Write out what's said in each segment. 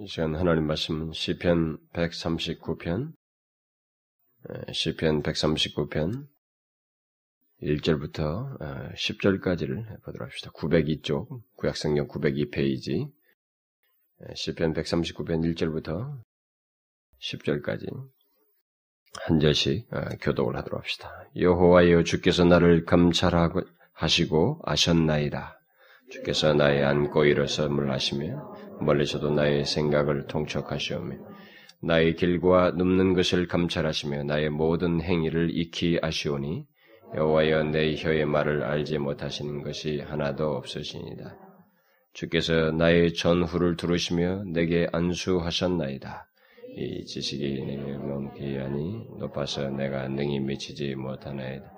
이 시간 하나님 말씀은 시편 139편, 시편 139편 1절부터 10절까지를 보도록 합시다. 902쪽, 구약성경 902페이지, 시편 139편 1절부터 10절까지 한 절씩 교독을 하도록 합시다. 여호와여 주께서 나를 감찰하고 하시고 아셨나이다. 주께서 나의 안고 일어섬을 하시며 멀리서도 나의 생각을 통촉하시오며 나의 길과 눕는 것을 감찰하시며 나의 모든 행위를 익히 아시오니 여호와여 내 혀의 말을 알지 못하시는 것이 하나도 없으시니다. 주께서 나의 전후를 들으시며 내게 안수하셨나이다. 이 지식이 내게 넘기하니 높아서 내가 능히 미치지 못하나이다.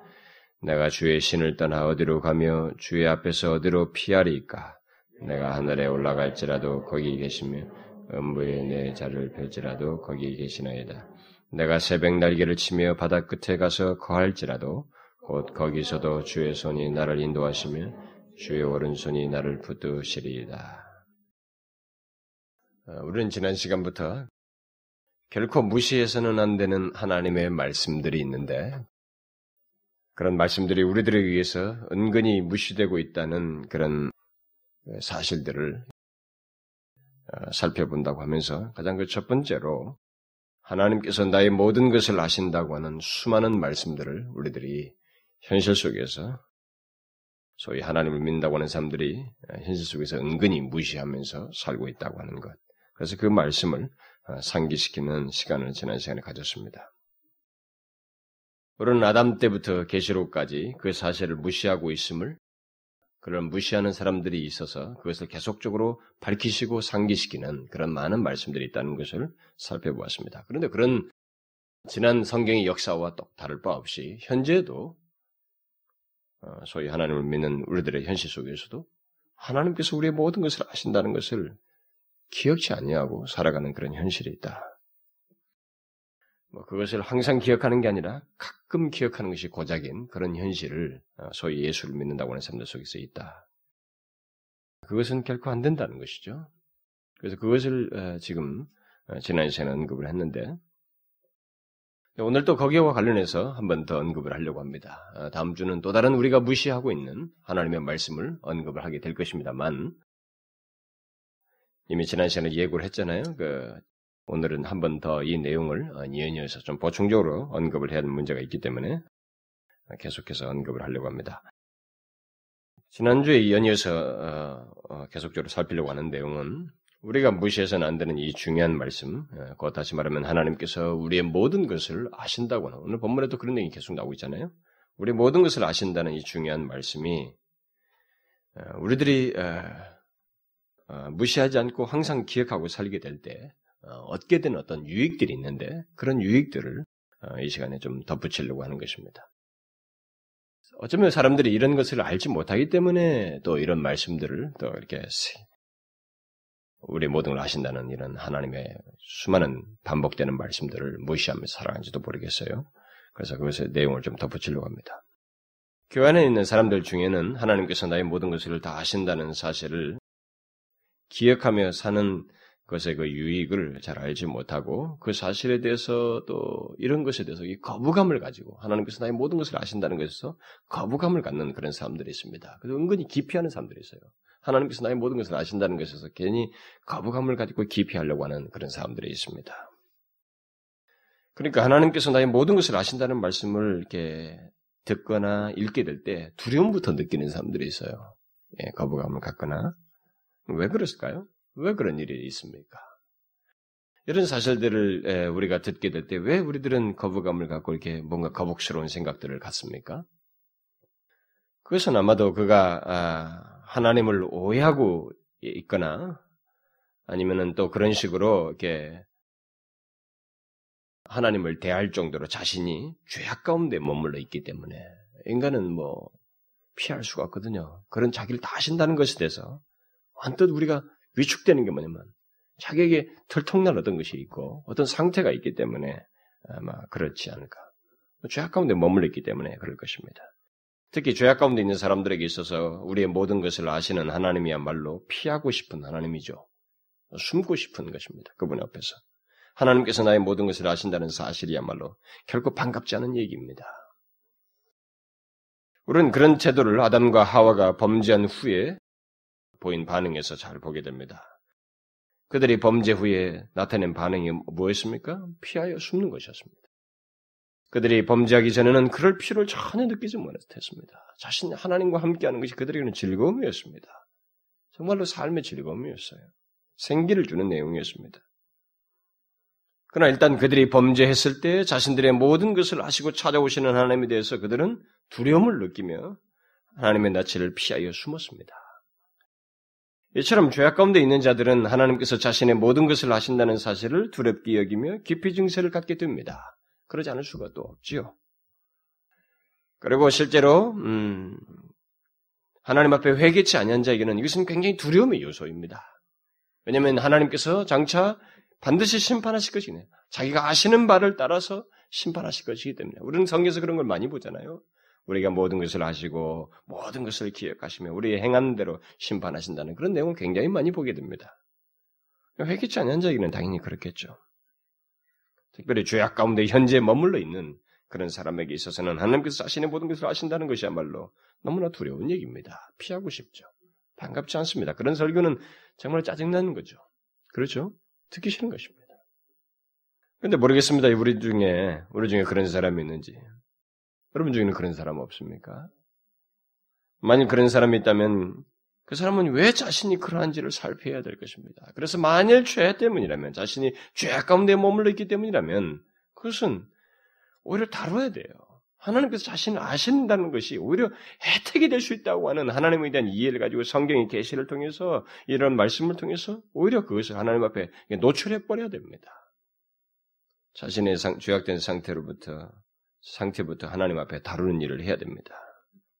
내가 주의 신을 떠나 어디로 가며 주의 앞에서 어디로 피하리까? 내가 하늘에 올라갈지라도 거기 계시며 음부에 내 자를 펼지라도 거기 계시나이다. 내가 새벽 날개를 치며 바다 끝에 가서 거할지라도 곧 거기서도 주의 손이 나를 인도하시며 주의 오른손이 나를 붙드시리이다. 어, 우리는 지난 시간부터 결코 무시해서는 안 되는 하나님의 말씀들이 있는데 그런 말씀들이 우리들에 의해서 은근히 무시되고 있다는 그런 사실들을 어, 살펴본다고 하면서 가장 그 첫 번째로 하나님께서 나의 모든 것을 아신다고 하는 수많은 말씀들을 우리들이 현실 속에서 소위 하나님을 믿는다고 하는 사람들이 현실 속에서 은근히 무시하면서 살고 있다고 하는 것. 그래서 그 말씀을 어, 상기시키는 시간을 지난 시간에 가졌습니다. 우리는 아담 때부터 계시록까지 그 사실을 무시하고 있음을 그런 무시하는 사람들이 있어서 그것을 계속적으로 밝히시고 상기시키는 그런 많은 말씀들이 있다는 것을 살펴보았습니다. 그런데 그런 지난 성경의 역사와 똑 다를 바 없이 현재도 어, 소위 하나님을 믿는 우리들의 현실 속에서도 하나님께서 우리의 모든 것을 아신다는 것을 기억치 아니하고 살아가는 그런 현실이 있다. 뭐 그것을 항상 기억하는 게 아니라 가끔 기억하는 것이 고작인 그런 현실을 어, 소위 예수를 믿는다고 하는 사람들 속에서 있다. 그것은 결코 안 된다는 것이죠. 그래서 그것을 어, 지금 어, 지난 시간에 언급을 했는데 오늘 또 거기와 관련해서 한 번 더 언급을 하려고 합니다. 다음 주는 또 다른 우리가 무시하고 있는 하나님의 말씀을 언급을 하게 될 것입니다만 이미 지난 시간에 예고를 했잖아요. 그 오늘은 한 번 더 이 내용을 어, 이연이어서 좀 보충적으로 언급을 해야 하는 문제가 있기 때문에 계속해서 언급을 하려고 합니다. 지난주에 이연이어서 어, 어, 계속적으로 살피려고 하는 내용은 우리가 무시해서는 안 되는 이 중요한 말씀, 곧 다시 말하면 하나님께서 우리의 모든 것을 아신다고 하는 오늘 본문에도 그런 내용이 계속 나오고 있잖아요. 우리 모든 것을 아신다는 이 중요한 말씀이 우리들이 무시하지 않고 항상 기억하고 살게 될때 어, 얻게 된 어떤 유익들이 있는데 그런 유익들을 어, 이 시간에 좀 덧붙이려고 하는 것입니다. 어쩌면 사람들이 이런 것을 알지 못하기 때문에 또 이런 말씀들을 또 이렇게 우리 모든 걸 아신다는 이런 하나님의 수많은 반복되는 말씀들을 무시하면서 살아간지도 모르겠어요. 그래서 그것의 내용을 좀 덧붙이려고 합니다. 교회 안에 있는 사람들 중에는 하나님께서 나의 모든 것을 다 아신다는 사실을 기억하며 사는 그것의 그 유익을 잘 알지 못하고 그 사실에 대해서 또 이런 것에 대해서 이 거부감을 가지고 하나님께서 나의 모든 것을 아신다는 것에서 거부감을 갖는 그런 사람들이 있습니다. 그래서 은근히 기피하는 사람들이 있어요. 하나님께서 나의 모든 것을 아신다는 것에서 괜히 거부감을 가지고 기피하려고 하는 그런 사람들이 있습니다. 그러니까 하나님께서 나의 모든 것을 아신다는 말씀을 이렇게 듣거나 읽게 될 때 두려움부터 느끼는 사람들이 있어요. 예, 거부감을 갖거나 왜 그랬을까요? 왜 그런 일이 있습니까? 이런 사실들을 우리가 듣게 될 때 왜 우리들은 거부감을 갖고 이렇게 뭔가 거북스러운 생각들을 갖습니까? 그것은 아마도 그가 아, 하나님을 오해하고 있거나 아니면은 또 그런 식으로 이렇게 하나님을 대할 정도로 자신이 죄악 가운데 머물러 있기 때문에 인간은 뭐 피할 수가 없거든요. 그런 자기를 다 아신다는 것에 대해서 언뜻 우리가 위축되는 게 뭐냐면 자기에게 털통난 어떤 것이 있고 어떤 상태가 있기 때문에 아마 그렇지 않을까. 죄악 가운데 머물러 있기 때문에 그럴 것입니다. 특히 죄악 가운데 있는 사람들에게 있어서 우리의 모든 것을 아시는 하나님이야말로 피하고 싶은 하나님이죠. 숨고 싶은 것입니다. 그분 앞에서. 하나님께서 나의 모든 것을 아신다는 사실이야말로 결코 반갑지 않은 얘기입니다. 우리는 그런 태도를 아담과 하와가 범죄한 후에 보인 반응에서 잘 보게 됩니다. 그들이 범죄 후에 나타낸 반응이 무엇입니까? 피하여 숨는 것이었습니다. 그들이 범죄하기 전에는 그럴 필요를 전혀 느끼지 못했습니다. 자신 하나님과 함께하는 것이 그들에게는 즐거움이었습니다. 정말로 삶의 즐거움이었어요. 생기를 주는 내용이었습니다. 그러나 일단 그들이 범죄했을 때 자신들의 모든 것을 아시고 찾아오시는 하나님에 대해서 그들은 두려움을 느끼며 하나님의 낯을 피하여 숨었습니다. 이처럼 죄악 가운데 있는 자들은 하나님께서 자신의 모든 것을 아신다는 사실을 두렵게 여기며 깊이 증세를 갖게 됩니다. 그러지 않을 수가 또 없지요. 그리고 실제로 음, 하나님 앞에 회개치 아니한 자에게는 이것은 굉장히 두려움의 요소입니다. 왜냐하면 하나님께서 장차 반드시 심판하실 것이네. 자기가 아시는 바를 따라서 심판하실 것이기 때문에 우리는 성경에서 그런 걸 많이 보잖아요. 우리가 모든 것을 아시고 모든 것을 기억하시며 우리의 행한 대로 심판하신다는 그런 내용을 굉장히 많이 보게 됩니다. 회개치 않은 자에게는 당연히 그렇겠죠. 특별히 죄악 가운데 현재 머물러 있는 그런 사람에게 있어서는 하나님께서 자신의 모든 것을 아신다는 것이야말로 너무나 두려운 얘기입니다. 피하고 싶죠. 반갑지 않습니다. 그런 설교는 정말 짜증나는 거죠. 그렇죠? 듣기 싫은 것입니다. 근데 모르겠습니다. 우리 중에, 우리 중에 그런 사람이 있는지. 여러분 중에는 그런 사람 없습니까? 만약 그런 사람이 있다면 그 사람은 왜 자신이 그러한지를 살펴야 될 것입니다. 그래서 만일 죄 때문이라면 자신이 죄 가운데 머물러 있기 때문이라면 그것은 오히려 다뤄야 돼요. 하나님께서 자신을 아신다는 것이 오히려 혜택이 될 수 있다고 하는 하나님에 대한 이해를 가지고 성경의 계시를 통해서 이런 말씀을 통해서 오히려 그것을 하나님 앞에 노출해 버려야 됩니다. 자신의 상, 죄악된 상태로부터 상태부터 하나님 앞에 다루는 일을 해야 됩니다.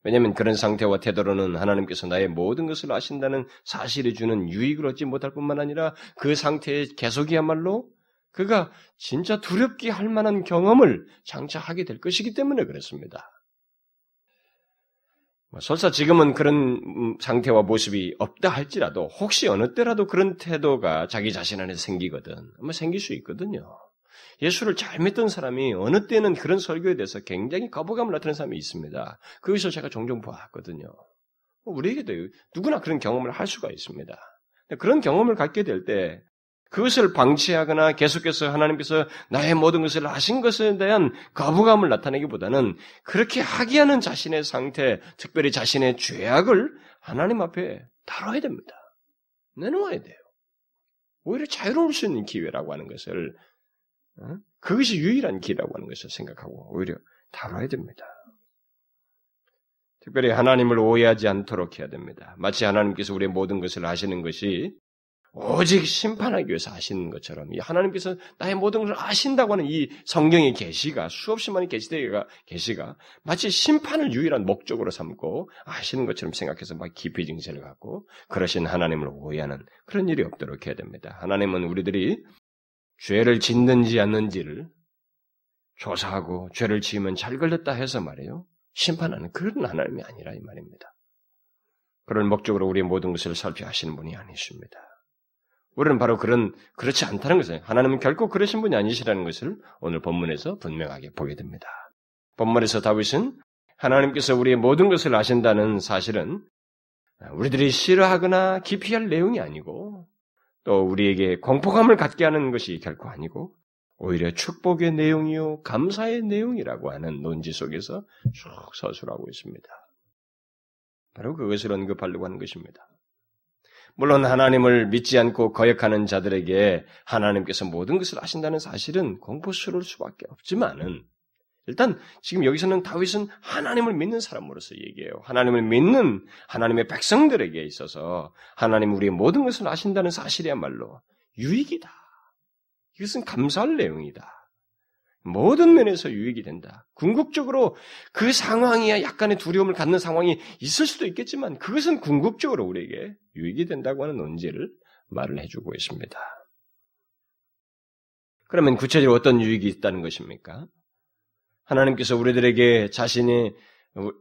왜냐하면 그런 상태와 태도로는 하나님께서 나의 모든 것을 아신다는 사실이 주는 유익을 얻지 못할 뿐만 아니라 그 상태의 계속이야말로 그가 진짜 두렵게 할 만한 경험을 장차 하게 될 것이기 때문에 그렇습니다. 뭐 설사 지금은 그런 음, 상태와 모습이 없다 할지라도 혹시 어느 때라도 그런 태도가 자기 자신 안에 생기거든 아마 생길 수 있거든요. 예수를 잘 믿던 사람이 어느 때는 그런 설교에 대해서 굉장히 거부감을 나타내는 사람이 있습니다. 그것을 제가 종종 보았거든요. 뭐 우리에게도 누구나 그런 경험을 할 수가 있습니다. 그런 경험을 갖게 될 때 그것을 방치하거나 계속해서 하나님께서 나의 모든 것을 하신 것에 대한 거부감을 나타내기보다는 그렇게 하게 하는 자신의 상태, 특별히 자신의 죄악을 하나님 앞에 다뤄야 됩니다. 내놓아야 돼요. 오히려 자유로울 수 있는 기회라고 하는 것을 어? 그것이 유일한 길이라고 하는 것을 생각하고 오히려 다뤄야 됩니다. 특별히 하나님을 오해하지 않도록 해야 됩니다. 마치 하나님께서 우리의 모든 것을 아시는 것이 오직 심판하기 위해서 아시는 것처럼 하나님께서 나의 모든 것을 아신다고 하는 이 성경의 계시가 수없이 많은 계시대가 계시가 마치 심판을 유일한 목적으로 삼고 아시는 것처럼 생각해서 막 깊이 증세를 갖고 그러신 하나님을 오해하는 그런 일이 없도록 해야 됩니다. 하나님은 우리들이 죄를 짓는지 않는지를 조사하고 죄를 지으면 잘 걸렸다 해서 말이에요. 심판하는 그런 하나님이 아니라 이 말입니다. 그런 목적으로 우리의 모든 것을 살펴하시는 분이 아니십니다. 우리는 바로 그런 그렇지 않다는 것을 하나님은 결코 그러신 분이 아니시라는 것을 오늘 본문에서 분명하게 보게 됩니다. 본문에서 다윗은 하나님께서 우리의 모든 것을 아신다는 사실은 우리들이 싫어하거나 기피할 내용이 아니고 또 우리에게 공포감을 갖게 하는 것이 결코 아니고 오히려 축복의 내용이요 감사의 내용이라고 하는 논지 속에서 쭉 서술하고 있습니다. 바로 그것을 언급하려고 하는 것입니다. 물론 하나님을 믿지 않고 거역하는 자들에게 하나님께서 모든 것을 아신다는 사실은 공포스러울 수밖에 없지만은 일단 지금 여기서는 다윗은 하나님을 믿는 사람으로서 얘기해요. 하나님을 믿는 하나님의 백성들에게 있어서 하나님 우리의 모든 것을 아신다는 사실이야말로 유익이다. 이것은 감사할 내용이다. 모든 면에서 유익이 된다. 궁극적으로 그 상황이야 약간의 두려움을 갖는 상황이 있을 수도 있겠지만 그것은 궁극적으로 우리에게 유익이 된다고 하는 논지를 말을 해주고 있습니다. 그러면 구체적으로 어떤 유익이 있다는 것입니까? 하나님께서 우리들에게 자신이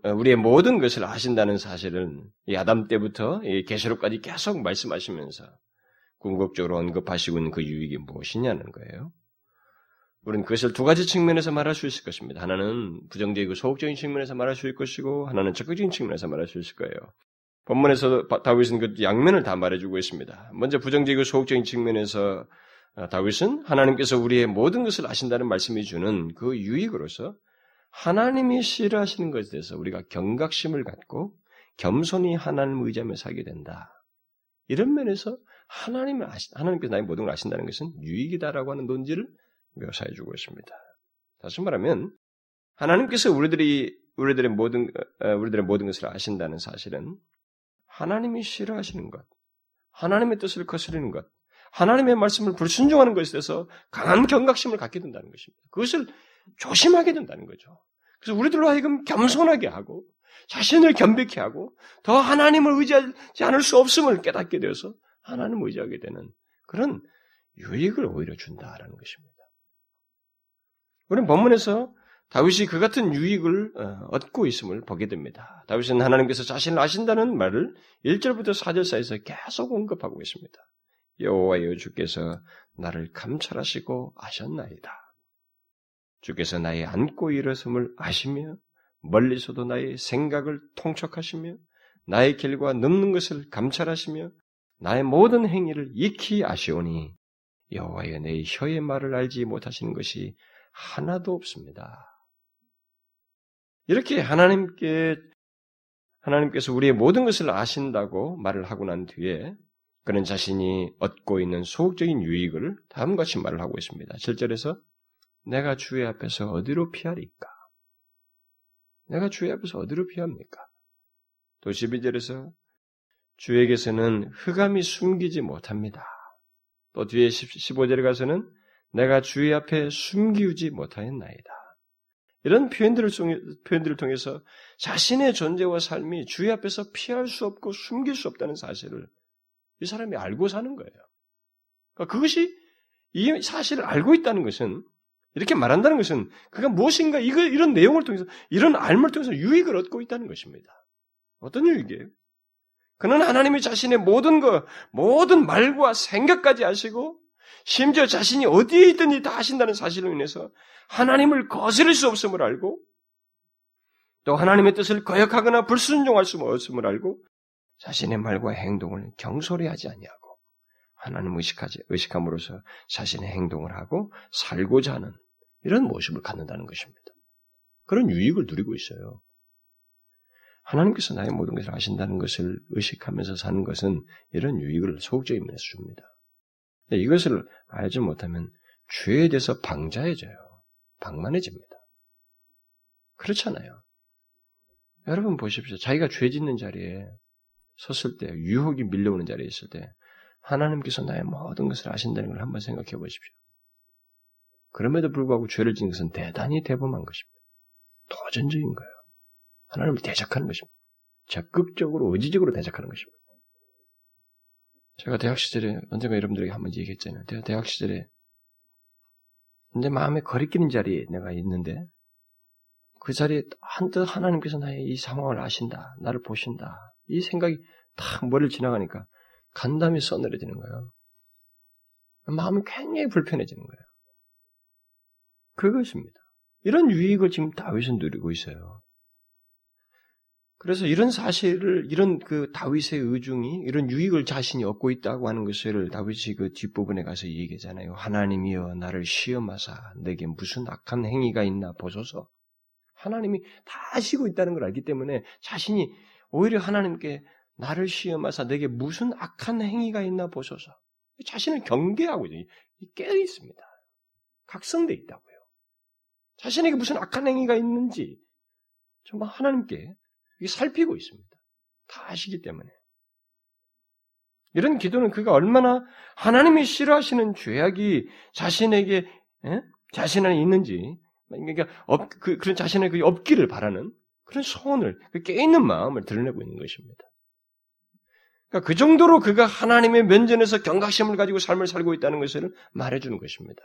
우리의 모든 것을 아신다는 사실은 이 아담 때부터 이 계시록까지 계속 말씀하시면서 궁극적으로 언급하시고 있는 그 유익이 무엇이냐는 거예요. 우리는 그것을 두 가지 측면에서 말할 수 있을 것입니다. 하나는 부정적이고 소극적인 측면에서 말할 수 있을 것이고, 하나는 적극적인 측면에서 말할 수 있을 거예요. 본문에서 다윗은 그 양면을 다 말해주고 있습니다. 먼저 부정적이고 소극적인 측면에서 어, 다윗은 하나님께서 우리의 모든 것을 아신다는 말씀이 주는 그 유익으로서 하나님이 싫어하시는 것에 대해서 우리가 경각심을 갖고 겸손히 하나님을 의지하며 살게 된다. 이런 면에서 하나님을 아시, 하나님께서 나의 모든 걸 아신다는 것은 유익이다라고 하는 논지를 묘사해 주고 있습니다. 다시 말하면 하나님께서 우리들이 우리들의 모든 어, 우리들의 모든 것을 아신다는 사실은 하나님이 싫어하시는 것, 하나님의 뜻을 거스르는 것, 하나님의 말씀을 불순종하는 것에 대해서 강한 경각심을 갖게 된다는 것입니다. 그것을 조심하게 된다는 거죠. 그래서 우리들로 하여금 겸손하게 하고 자신을 겸비케 하고 더 하나님을 의지하지 않을 수 없음을 깨닫게 되어서 하나님을 의지하게 되는 그런 유익을 오히려 준다라는 것입니다. 우리는 본문에서 다윗이 그 같은 유익을 어, 얻고 있음을 보게 됩니다. 다윗은 하나님께서 자신을 아신다는 말을 1절부터 4절 사이에서 계속 언급하고 있습니다. 여호와 여 주께서 나를 감찰하시고 아셨나이다. 주께서 나의 안고 일어섬을 아시며 멀리서도 나의 생각을 통촉하시며 나의 길과 넘는 것을 감찰하시며 나의 모든 행위를 익히 아시오니 여호와여 내 혀의 말을 알지 못하시는 것이 하나도 없습니다. 이렇게 하나님께 하나님께서 우리의 모든 것을 아신다고 말을 하고 난 뒤에 그는 자신이 얻고 있는 소극적인 유익을 다음과 같이 말을 하고 있습니다. 7절에서 내가 주의 앞에서 어디로 피하리까? 내가 주의 앞에서 어디로 피합니까? 또 12절에서 주에게서는 흑암이 숨기지 못합니다. 또 뒤에 15절에 가서는 내가 주의 앞에 숨기우지 못하였나이다. 이런 표현들을, 표현들을 통해서 자신의 존재와 삶이 주의 앞에서 피할 수 없고 숨길 수 없다는 사실을 이 사람이 알고 사는 거예요. 그러니까 그것이 이 사실을 알고 있다는 것은 이렇게 말한다는 것은 그가 무엇인가 이거 이런 내용을 통해서 이런 알을 통해서 유익을 얻고 있다는 것입니다. 어떤 유익이에요? 그는 하나님이 자신의 모든 것, 모든 말과 생각까지 아시고 심지어 자신이 어디에 있든지 다 아신다는 사실로 인해서 하나님을 거스를 수 없음을 알고 또 하나님의 뜻을 거역하거나 불순종할 수 없음을 알고 자신의 말과 행동을 경솔히 하지 아니하고 하나님 의식하지 의식함으로써 자신의 행동을 하고 살고자 하는 이런 모습을 갖는다는 것입니다. 그런 유익을 누리고 있어요. 하나님께서 나의 모든 것을 아신다는 것을 의식하면서 사는 것은 이런 유익을 소극적인 면에서 줍니다. 이것을 알지 못하면 죄에 대해서 방자해져요. 방만해집니다. 그렇잖아요. 여러분 보십시오. 자기가 죄 짓는 자리에 섰을 때, 유혹이 밀려오는 자리에 있을 때, 하나님께서 나의 모든 것을 아신다는 걸 한번 생각해 보십시오. 그럼에도 불구하고 죄를 짓는 것은 대단히 대범한 것입니다. 도전적인 거예요. 하나님을 대적하는 것입니다. 적극적으로, 의지적으로 대적하는 것입니다. 제가 대학 시절에 언젠가 여러분들에게 한번 얘기했잖아요. 제가 대학 시절에 내 마음에 거리끼는 자리에 내가 있는데 그 자리에 한뜻 하나님께서 나의 이 상황을 아신다, 나를 보신다 이 생각이 탁 머리를 지나가니까 간담이 써내려지는 거예요. 마음이 굉장히 불편해지는 거예요. 그것입니다. 이런 유익을 지금 다윗은 누리고 있어요. 그래서 이런 사실을 이런 그 다윗의 의중이 이런 유익을 자신이 얻고 있다고 하는 것을 다윗이 그 뒷부분에 가서 얘기하잖아요. 하나님이여 나를 시험하사 내게 무슨 악한 행위가 있나 보소서. 하나님이 다 아시고 있다는 걸 알기 때문에 자신이 오히려 하나님께 나를 시험하사 내게 무슨 악한 행위가 있나 보소서. 자신을 경계하고 깨어 있습니다. 각성돼 있다고요. 자신에게 무슨 악한 행위가 있는지 정말 하나님께 살피고 있습니다. 다 아시기 때문에. 이런 기도는 그가 얼마나 하나님이 싫어하시는 죄악이 자신에게 에? 예? 자신 안에 있는지 그러니까 없, 그, 런 자신의 그 없기를 바라는 그런 소원을 그 깨있는 마음을 드러내고 있는 것입니다. 그러니까 그 정도로 그가 하나님의 면전에서 경각심을 가지고 삶을 살고 있다는 것을 말해주는 것입니다.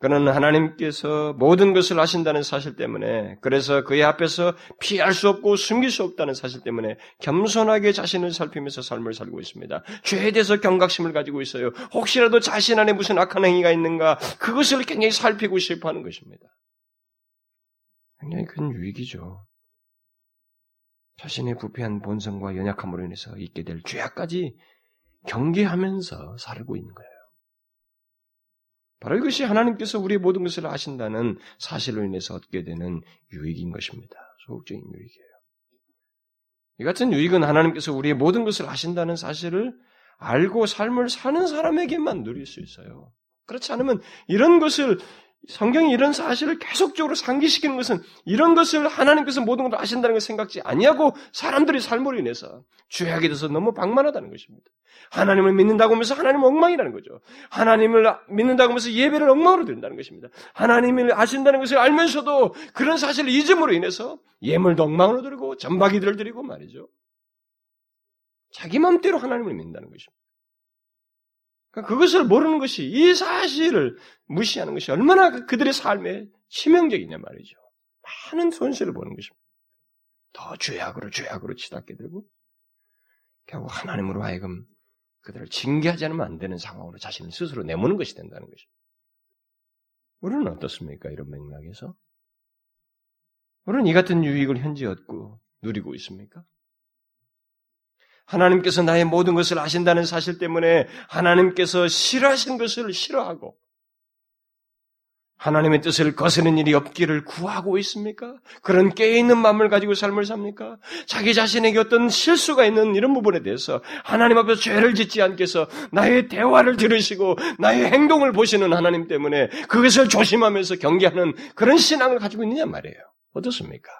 그는 하나님께서 모든 것을 하신다는 사실 때문에 그래서 그의 앞에서 피할 수 없고 숨길 수 없다는 사실 때문에 겸손하게 자신을 살피면서 삶을 살고 있습니다. 죄에 대해서 경각심을 가지고 있어요. 혹시라도 자신 안에 무슨 악한 행위가 있는가 그것을 굉장히 살피고 싶어 하는 것입니다. 굉장히 큰 위기죠. 자신의 부패한 본성과 연약함으로 인해서 있게 될 죄악까지 경계하면서 살고 있는 거예요. 바로 이것이 하나님께서 우리의 모든 것을 아신다는 사실로 인해서 얻게 되는 유익인 것입니다. 소극적인 유익이에요. 이 같은 유익은 하나님께서 우리의 모든 것을 아신다는 사실을 알고 삶을 사는 사람에게만 누릴 수 있어요. 그렇지 않으면 이런 것을 성경이 이런 사실을 계속적으로 상기시키는 것은 이런 것을 하나님께서 모든 것을 아신다는 걸 생각지 아니하고 사람들이 삶으로 인해서 죄악에 대해서 너무 방만하다는 것입니다. 하나님을 믿는다고 하면서 하나님은 엉망이라는 거죠. 하나님을 믿는다고 하면서 예배를 엉망으로 드린다는 것입니다. 하나님을 아신다는 것을 알면서도 그런 사실을 잊음으로 인해서 예물도 엉망으로 드리고 전박이들을 드리고 말이죠. 자기 마음대로 하나님을 믿는다는 것입니다. 그러니까 그것을 모르는 것이 이 사실을 무시하는 것이 얼마나 그 그들의 삶에 치명적이냐 말이죠. 많은 손실을 보는 것입니다. 더 죄악으로 죄악으로 치닫게 되고 결국 하나님으로 하여금 그들을 징계하지 않으면 안 되는 상황으로 자신을 스스로 내모는 것이 된다는 것입니다. 우리는 어떻습니까? 이런 맥락에서? 우리는 이 같은 유익을 현재 얻고 누리고 있습니까? 하나님께서 나의 모든 것을 아신다는 사실 때문에 하나님께서 싫어하신 것을 싫어하고 하나님의 뜻을 거스는 일이 없기를 구하고 있습니까? 그런 깨어있는 마음을 가지고 삶을 삽니까? 자기 자신에게 어떤 실수가 있는 이런 부분에 대해서 하나님 앞에서 죄를 짓지 않게 해서 나의 대화를 들으시고 나의 행동을 보시는 하나님 때문에 그것을 조심하면서 경계하는 그런 신앙을 가지고 있느냐 말이에요. 어떻습니까?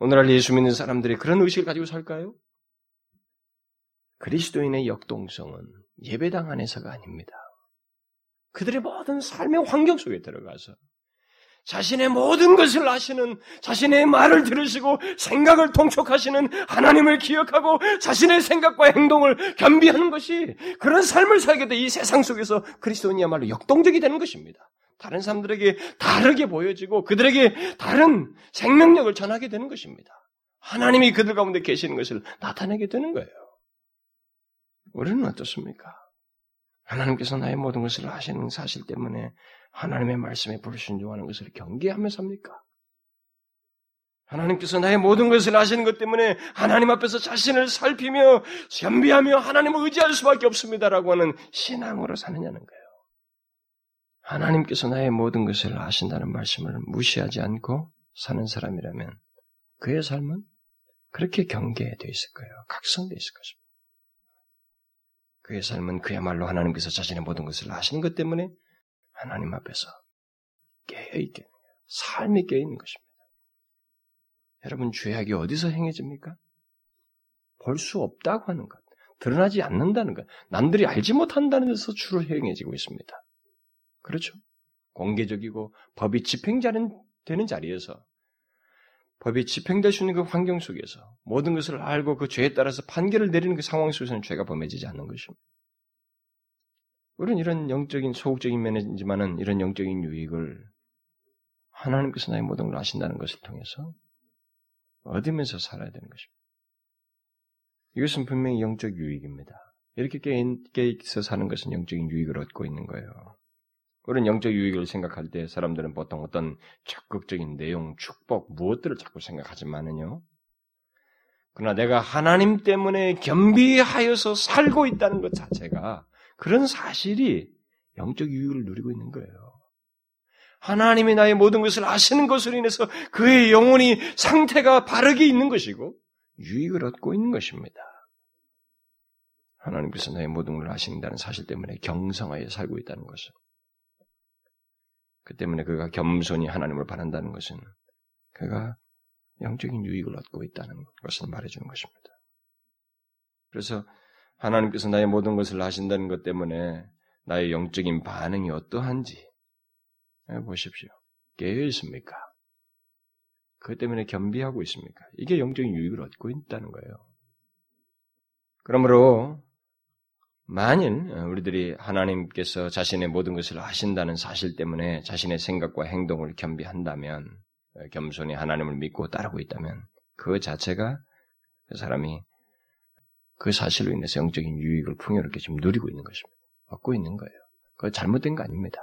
오늘날 예수 믿는 사람들이 그런 의식을 가지고 살까요? 그리스도인의 역동성은 예배당 안에서가 아닙니다. 그들의 모든 삶의 환경 속에 들어가서 자신의 모든 것을 아시는 자신의 말을 들으시고 생각을 통촉하시는 하나님을 기억하고 자신의 생각과 행동을 겸비하는 것이 그런 삶을 살게 돼 이 세상 속에서 그리스도인이야말로 역동적이 되는 것입니다. 다른 사람들에게 다르게 보여지고 그들에게 다른 생명력을 전하게 되는 것입니다. 하나님이 그들 가운데 계시는 것을 나타내게 되는 거예요. 우리는 어떻습니까? 하나님께서 나의 모든 것을 아시는 사실 때문에 하나님의 말씀에 불순종하는 것을 경계하며 삽니까? 하나님께서 나의 모든 것을 아시는 것 때문에 하나님 앞에서 자신을 살피며 겸비하며 하나님을 의지할 수밖에 없습니다라고 하는 신앙으로 사느냐는 거예요. 하나님께서 나의 모든 것을 아신다는 말씀을 무시하지 않고 사는 사람이라면 그의 삶은 그렇게 경계되어 있을 거예요. 각성되어 있을 것입니다. 그의 삶은 그야말로 하나님께서 자신의 모든 것을 아시는 것 때문에 하나님 앞에서 깨어있게 삶이 깨어있는 것입니다. 여러분 죄악이 어디서 행해집니까? 볼 수 없다고 하는 것, 드러나지 않는다는 것, 남들이 알지 못한다는 데서 주로 행해지고 있습니다. 그렇죠? 공개적이고 법이 집행자는 되는 자리에서 법이 집행될 수 있는 그 환경 속에서 모든 것을 알고 그 죄에 따라서 판결을 내리는 그 상황 속에서는 죄가 범해지지 않는 것입니다. 우리는 이런 영적인 소극적인 면이지만은 이런 영적인 유익을 하나님께서 나의 모든 걸 아신다는 것을 통해서 얻으면서 살아야 되는 것입니다. 이것은 분명히 영적 유익입니다. 이렇게 깨 있어 사는 것은 영적인 유익을 얻고 있는 거예요. 그런 영적 유익을 생각할 때 사람들은 보통 어떤 적극적인 내용, 축복, 무엇들을 자꾸 생각하지만은요. 그러나 내가 하나님 때문에 겸비하여서 살고 있다는 것 자체가 그런 사실이 영적 유익을 누리고 있는 거예요. 하나님이 나의 모든 것을 아시는 것으로 인해서 그의 영혼이 상태가 바르게 있는 것이고 유익을 얻고 있는 것입니다. 하나님께서 나의 모든 걸 아신다는 사실 때문에 경성하여 살고 있다는 것을. 그 때문에 그가 겸손히 하나님을 바란다는 것은 그가 영적인 유익을 얻고 있다는 것을 말해주는 것입니다. 그래서 하나님께서 나의 모든 것을 아신다는 것 때문에 나의 영적인 반응이 어떠한지 보십시오. 깨어 있습니까? 그것 때문에 겸비하고 있습니까? 이게 영적인 유익을 얻고 있다는 거예요. 그러므로 만일 우리들이 하나님께서 자신의 모든 것을 아신다는 사실 때문에 자신의 생각과 행동을 겸비한다면, 겸손히 하나님을 믿고 따르고 있다면, 그 자체가 그 사람이 그 사실로 인해서 영적인 유익을 풍요롭게 지금 누리고 있는 것입니다. 얻고 있는 거예요. 그거 잘못된 거 아닙니다.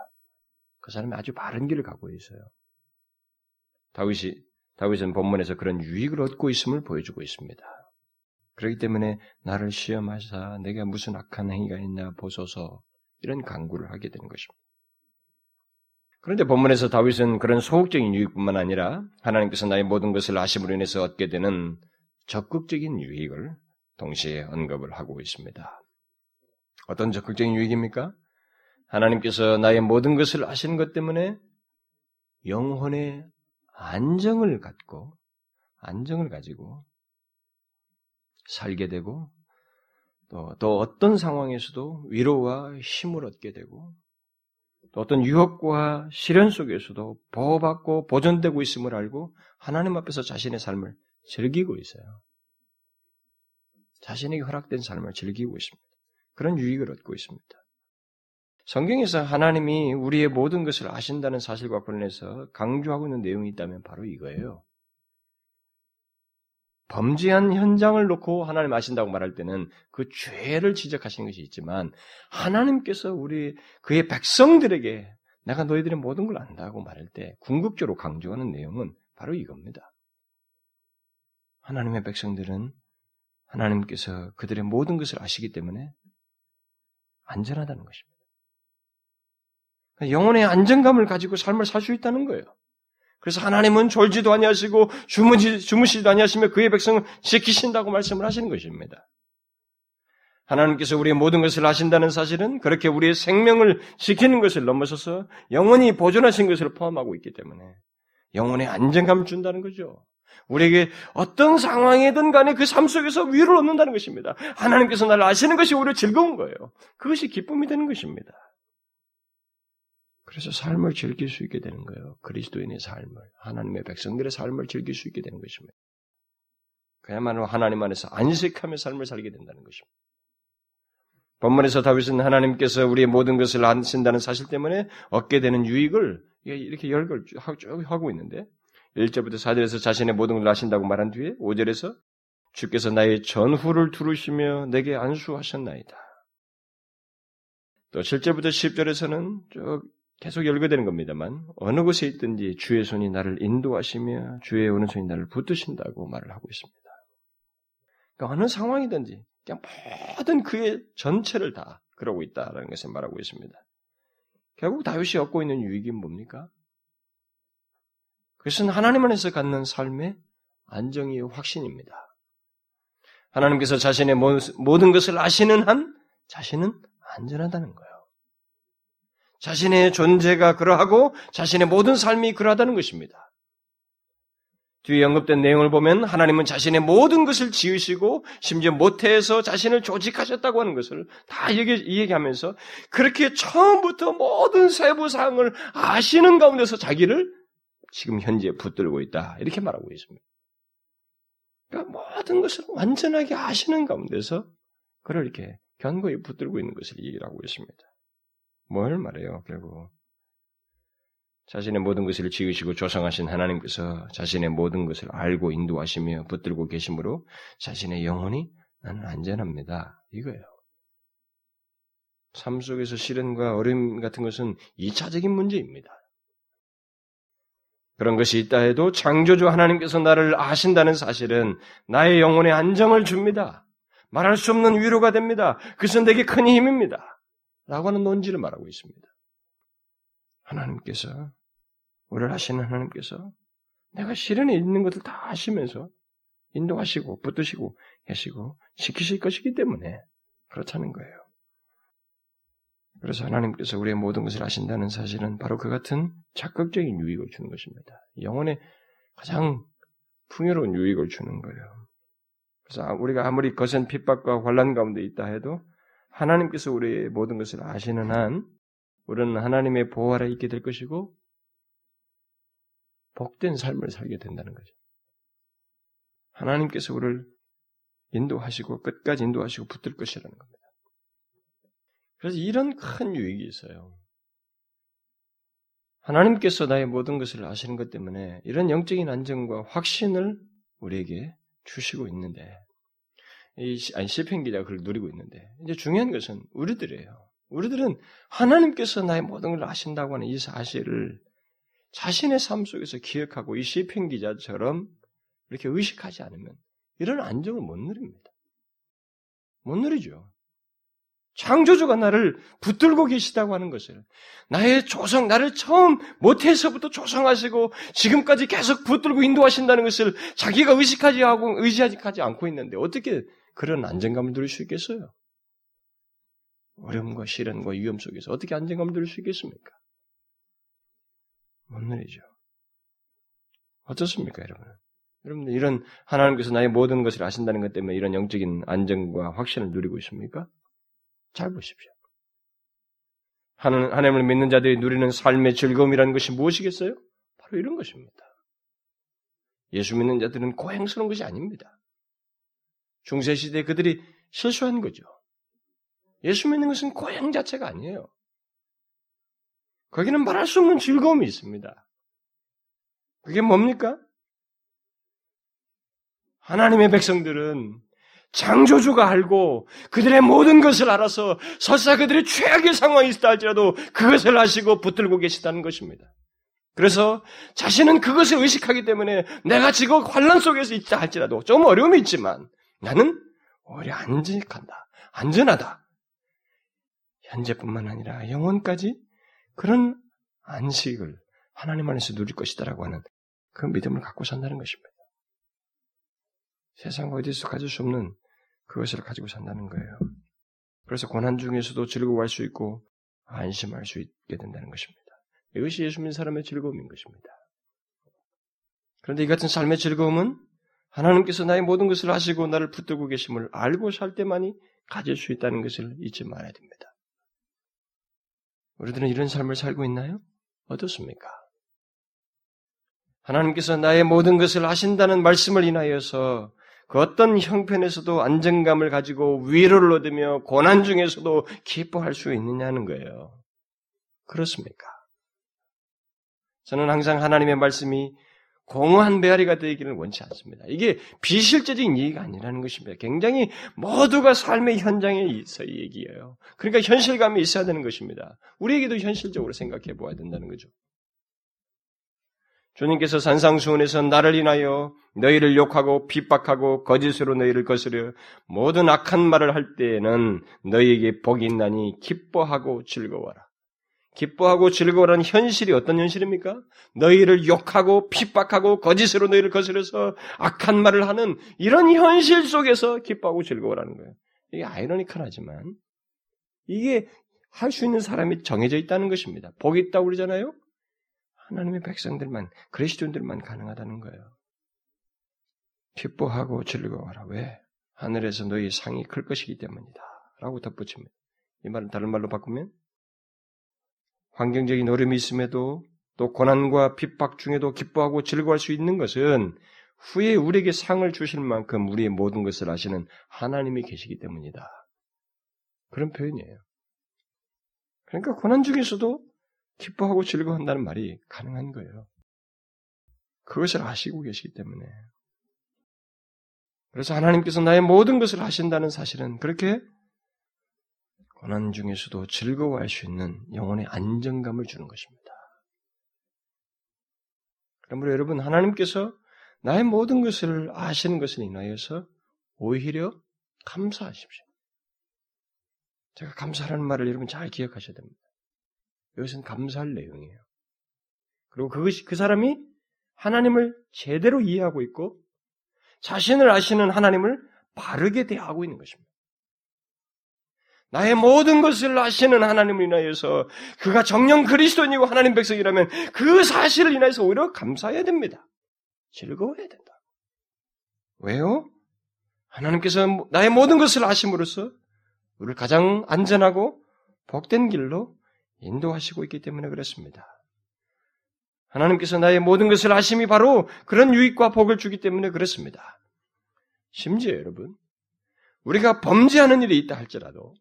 그 사람이 아주 바른 길을 가고 있어요. 다윗이 다윗은 본문에서 그런 유익을 얻고 있음을 보여주고 있습니다. 그렇기 때문에 나를 시험하사 내가 무슨 악한 행위가 있나 보소서 이런 강구를 하게 되는 것입니다. 그런데 본문에서 다윗은 그런 소극적인 유익뿐만 아니라 하나님께서 나의 모든 것을 아심으로 인해서 얻게 되는 적극적인 유익을 동시에 언급을 하고 있습니다. 어떤 적극적인 유익입니까? 하나님께서 나의 모든 것을 아시는 것 때문에 영혼의 안정을 갖고 안정을 가지고 살게 되고 또, 또 어떤 상황에서도 위로와 힘을 얻게 되고 또 어떤 유혹과 시련 속에서도 보호받고 보존되고 있음을 알고 하나님 앞에서 자신의 삶을 즐기고 있어요. 자신에게 허락된 삶을 즐기고 있습니다. 그런 유익을 얻고 있습니다. 성경에서 하나님이 우리의 모든 것을 아신다는 사실과 관련해서 강조하고 있는 내용이 있다면 바로 이거예요. 범죄한 현장을 놓고 하나님 아신다고 말할 때는 그 죄를 지적하시는 것이 있지만 하나님께서 우리 그의 백성들에게 내가 너희들의 모든 걸 안다고 말할 때 궁극적으로 강조하는 내용은 바로 이겁니다. 하나님의 백성들은 하나님께서 그들의 모든 것을 아시기 때문에 안전하다는 것입니다. 영혼의 안정감을 가지고 삶을 살 수 있다는 거예요. 그래서 하나님은 졸지도 아니하시고 주무시, 주무시지도 아니하시며 그의 백성을 지키신다고 말씀을 하시는 것입니다. 하나님께서 우리의 모든 것을 아신다는 사실은 그렇게 우리의 생명을 지키는 것을 넘어서서 영원히 보존하신 것을 포함하고 있기 때문에 영혼의 안정감을 준다는 거죠. 우리에게 어떤 상황이든 간에 그 삶 속에서 위로를 얻는다는 것입니다. 하나님께서 나를 아시는 것이 오히려 즐거운 거예요. 그것이 기쁨이 되는 것입니다. 그래서 삶을 즐길 수 있게 되는 거예요. 그리스도인의 삶을, 하나님의 백성들의 삶을 즐길 수 있게 되는 것입니다. 그야말로 하나님 안에서 안식하며 삶을 살게 된다는 것입니다. 본문에서 다윗은 하나님께서 우리의 모든 것을 안신다는 사실 때문에 얻게 되는 유익을 이렇게 열걸 쭉 하고 있는데 1절부터 4절에서 자신의 모든 걸 아신다고 말한 뒤에 5절에서 주께서 나의 전후를 두르시며 내게 안수하셨나이다. 또 7절부터 10절에서는 쭉 계속 열거되는 겁니다만 어느 곳에 있든지 주의 손이 나를 인도하시며 주의 오른손이 나를 붙드신다고 말을 하고 있습니다. 그러니까 어느 상황이든지 그냥 모든 그의 전체를 다 그러고 있다라는 것을 말하고 있습니다. 결국 다윗이 얻고 있는 유익이 뭡니까? 그것은 하나님 안에서 갖는 삶의 안정의 확신입니다. 하나님께서 자신의 모든 것을 아시는 한 자신은 안전하다는 거예요. 자신의 존재가 그러하고 자신의 모든 삶이 그러하다는 것입니다. 뒤에 언급된 내용을 보면 하나님은 자신의 모든 것을 지으시고 심지어 모태에서 자신을 조직하셨다고 하는 것을 다 얘기, 얘기하면서 그렇게 처음부터 모든 세부 사항을 아시는 가운데서 자기를 지금 현재 붙들고 있다 이렇게 말하고 있습니다. 그러니까 모든 것을 완전하게 아시는 가운데서 그를 이렇게 견고히 붙들고 있는 것을 얘기를 하고 있습니다. 뭘 말해요, 결국. 자신의 모든 것을 지으시고 조성하신 하나님께서 자신의 모든 것을 알고 인도하시며 붙들고 계시므로 자신의 영혼이 나는 안전합니다. 이거예요. 삶 속에서 시련과 어려움 같은 것은 2차적인 문제입니다. 그런 것이 있다 해도 창조주 하나님께서 나를 아신다는 사실은 나의 영혼에 안정을 줍니다. 말할 수 없는 위로가 됩니다. 그것은 내게 큰 힘입니다. 라고 하는 논지를 말하고 있습니다. 하나님께서, 우리를 하시는 하나님께서 내가 시련에 있는 것을 다 아시면서 인도하시고 붙드시고 계시고 지키실 것이기 때문에 그렇다는 거예요. 그래서 하나님께서 우리의 모든 것을 아신다는 사실은 바로 그 같은 적극적인 유익을 주는 것입니다. 영혼에 가장 풍요로운 유익을 주는 거예요. 그래서 우리가 아무리 거센 핍박과 환란 가운데 있다 해도 하나님께서 우리의 모든 것을 아시는 한 우리는 하나님의 보호 아래 있게 될 것이고 복된 삶을 살게 된다는 거죠. 하나님께서 우리를 인도하시고 끝까지 인도하시고 붙들 것이라는 겁니다. 그래서 이런 큰 유익이 있어요. 하나님께서 나의 모든 것을 아시는 것 때문에 이런 영적인 안정과 확신을 우리에게 주시고 있는데, 이, 아니, 기자가 그걸 누리고 있는데, 이제 중요한 것은 우리들이에요. 우리들은 하나님께서 나의 모든 걸 아신다고 하는 이 사실을 자신의 삶 속에서 기억하고 이 시편 기자처럼 이렇게 의식하지 않으면 이런 안정을 못 누립니다. 못 누리죠. 창조주가 나를 붙들고 계시다고 하는 것을 나의 조성, 나를 처음 모태에서부터 조성하시고 지금까지 계속 붙들고 인도하신다는 것을 자기가 의식하지 하고 의지하지 않고 있는데 어떻게 그런 안정감을 누릴 수 있겠어요? 어려움과 시련과 위험 속에서 어떻게 안정감을 누릴 수 있겠습니까? 못 누리죠. 어떻습니까, 여러분? 여러분들 이런 하나님께서 나의 모든 것을 아신다는 것 때문에 이런 영적인 안정과 확신을 누리고 있습니까? 잘 보십시오. 하나님을 믿는 자들이 누리는 삶의 즐거움이라는 것이 무엇이겠어요? 바로 이런 것입니다. 예수 믿는 자들은 고행스러운 것이 아닙니다. 중세시대에 그들이 실수한 거죠. 예수 믿는 것은 고행 자체가 아니에요. 거기는 말할 수 없는 즐거움이 있습니다. 그게 뭡니까? 하나님의 백성들은 창조주가 알고 그들의 모든 것을 알아서 설사 그들의 최악의 상황이 있다 할지라도 그것을 아시고 붙들고 계시다는 것입니다. 그래서 자신은 그것을 의식하기 때문에 내가 지금 환란 속에서 있다 할지라도 좀 어려움이 있지만 나는 오히려 안전한다. 안전하다. 현재뿐만 아니라 영원까지 그런 안식을 하나님 안에서 누릴 것이다라고 하는 그 믿음을 갖고 산다는 것입니다. 세상 어디서 가질 수 없는 그것을 가지고 산다는 거예요. 그래서 고난 중에서도 즐거워할 수 있고 안심할 수 있게 된다는 것입니다. 이것이 예수 믿는 사람의 즐거움인 것입니다. 그런데 이 같은 삶의 즐거움은 하나님께서 나의 모든 것을 아시고 나를 붙들고 계심을 알고 살 때만이 가질 수 있다는 것을 잊지 말아야 됩니다. 우리들은 이런 삶을 살고 있나요? 어떻습니까? 하나님께서 나의 모든 것을 아신다는 말씀을 인하여서 그 어떤 형편에서도 안정감을 가지고 위로를 얻으며 고난 중에서도 기뻐할 수 있느냐는 거예요. 그렇습니까? 저는 항상 하나님의 말씀이 공허한 메아리가 되기를 원치 않습니다. 이게 비실제적인 얘기가 아니라는 것입니다. 굉장히 모두가 삶의 현장에 있어 얘기예요. 그러니까 현실감이 있어야 되는 것입니다. 우리에게도 현실적으로 생각해 보아야 된다는 거죠. 주님께서 산상수훈에서 나를 인하여 너희를 욕하고 핍박하고 거짓으로 너희를 거스려 모든 악한 말을 할 때에는 너희에게 복이 있나니 기뻐하고 즐거워라. 기뻐하고 즐거워라는 현실이 어떤 현실입니까? 너희를 욕하고 핍박하고 거짓으로 너희를 거스려서 악한 말을 하는 이런 현실 속에서 기뻐하고 즐거워라는 거예요. 이게 아이러니컬하지만 이게 할 수 있는 사람이 정해져 있다는 것입니다. 복이 있다고 그러잖아요? 하나님의 백성들만, 그리스도인들만 가능하다는 거예요. 기뻐하고 즐거워라. 왜? 하늘에서 너희 상이 클 것이기 때문이다. 라고 덧붙입니다. 이 말은 다른 말로 바꾸면 환경적인 어려움이 있음에도 또 고난과 핍박 중에도 기뻐하고 즐거워할 수 있는 것은 후에 우리에게 상을 주실 만큼 우리의 모든 것을 아시는 하나님이 계시기 때문이다. 그런 표현이에요. 그러니까 고난 중에서도 기뻐하고 즐거워한다는 말이 가능한 거예요. 그것을 아시고 계시기 때문에. 그래서 하나님께서 나의 모든 것을 하신다는 사실은 그렇게 고난 중에서도 즐거워할 수 있는 영혼의 안정감을 주는 것입니다. 그러므로 여러분, 하나님께서 나의 모든 것을 아시는 것을 인하여서 오히려 감사하십시오. 제가 감사라는 말을 여러분 잘 기억하셔야 됩니다. 이것은 감사할 내용이에요. 그리고 그것이 그 사람이 하나님을 제대로 이해하고 있고 자신을 아시는 하나님을 바르게 대하고 있는 것입니다. 나의 모든 것을 아시는 하나님을 인하여서 그가 정령 그리스도인이고 하나님 백성이라면 그 사실을 인하여서 오히려 감사해야 됩니다. 즐거워해야 된다. 왜요? 하나님께서 나의 모든 것을 아심으로써 우리를 가장 안전하고 복된 길로 인도하시고 있기 때문에 그렇습니다. 하나님께서 나의 모든 것을 아심이 바로 그런 유익과 복을 주기 때문에 그렇습니다. 심지어 여러분, 우리가 범죄하는 일이 있다 할지라도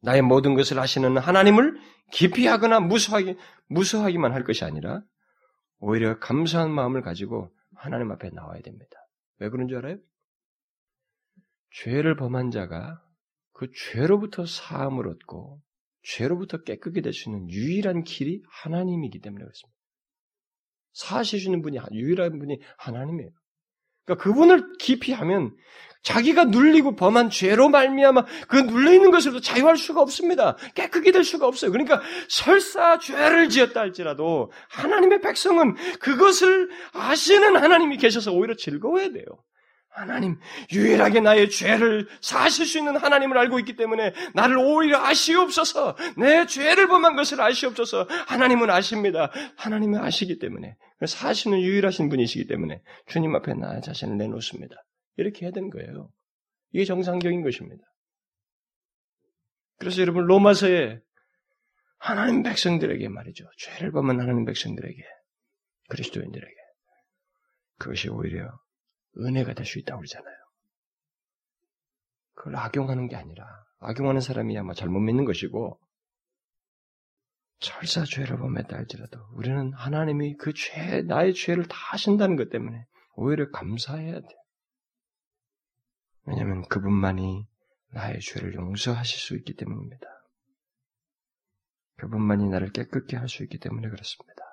나의 모든 것을 하시는 하나님을 기피하거나 무수하기, 무수하기만 할 것이 아니라 오히려 감사한 마음을 가지고 하나님 앞에 나와야 됩니다. 왜 그런 줄 알아요? 죄를 범한 자가 그 죄로부터 사함을 얻고 죄로부터 수 있는 유일한 길이 하나님이기 때문에 그렇습니다. 사하시는 분이 유일한 분이 하나님이에요. 그러니까 그분을 깊이 하면 자기가 눌리고 범한 죄로 말미암아 그 눌려 있는 것으로도 자유할 수가 없습니다. 깨끗이 될 수가 없어요. 그러니까 설사 죄를 지었다 할지라도 하나님의 백성은 그것을 아시는 하나님이 계셔서 오히려 즐거워야 돼요. 하나님, 유일하게 나의 죄를 사실 수 있는 하나님을 알고 있기 때문에 나를 오히려 아시옵소서, 내 죄를 범한 것을 아시옵소서, 하나님은 아십니다. 하나님은 아시기 때문에, 사시는 유일하신 분이시기 때문에 주님 앞에 나 자신을 내놓습니다. 이렇게 해야 되는 거예요. 이게 정상적인 것입니다. 그래서 여러분, 로마서에 하나님 백성들에게 말이죠. 죄를 범한 하나님 백성들에게, 그리스도인들에게, 그것이 오히려 은혜가 될 수 있다고 그러잖아요. 그걸 악용하는 게 아니라 악용하는 사람이 아마 잘못 믿는 것이고 철사 죄를 범했다 할지라도 우리는 하나님이 그 죄, 나의 죄를 다 하신다는 것 때문에 오히려 감사해야 돼. 왜냐하면 그분만이 나의 죄를 용서하실 수 있기 때문입니다. 그분만이 나를 깨끗게 할 수 있기 때문에 그렇습니다.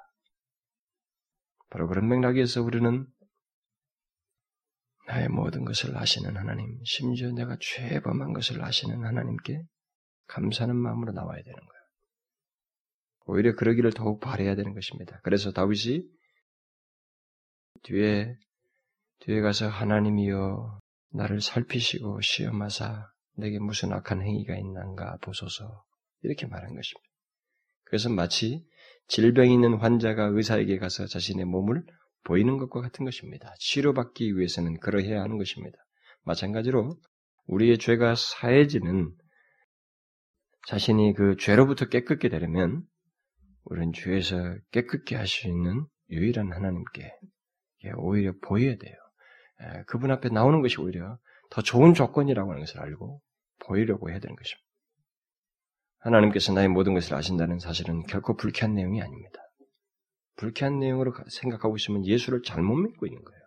바로 그런 맥락에서 우리는 나의 모든 것을 아시는 하나님, 심지어 내가 죄 범한 것을 아시는 하나님께 감사하는 마음으로 나와야 되는 거예요. 오히려 그러기를 더욱 바래야 되는 것입니다. 그래서 다윗이 뒤에 뒤에 가서 하나님이여 나를 살피시고 시험하사 내게 무슨 악한 행위가 있는가 보소서 이렇게 말한 것입니다. 그래서 마치 질병 있는 환자가 의사에게 가서 자신의 몸을 보이는 것과 같은 것입니다. 치료받기 위해서는 그러해야 하는 것입니다. 마찬가지로 우리의 죄가 사해지는 자신이 그 죄로부터 깨끗게 되려면 우리는 죄에서 깨끗게 있는 유일한 하나님께 오히려 보여야 돼요. 그분 앞에 나오는 것이 오히려 더 좋은 조건이라고 하는 것을 알고 보이려고 해야 되는 것입니다. 하나님께서 나의 모든 것을 아신다는 사실은 결코 불쾌한 내용이 아닙니다. 불쾌한 내용으로 생각하고 있으면 예수를 잘못 믿고 있는 거예요.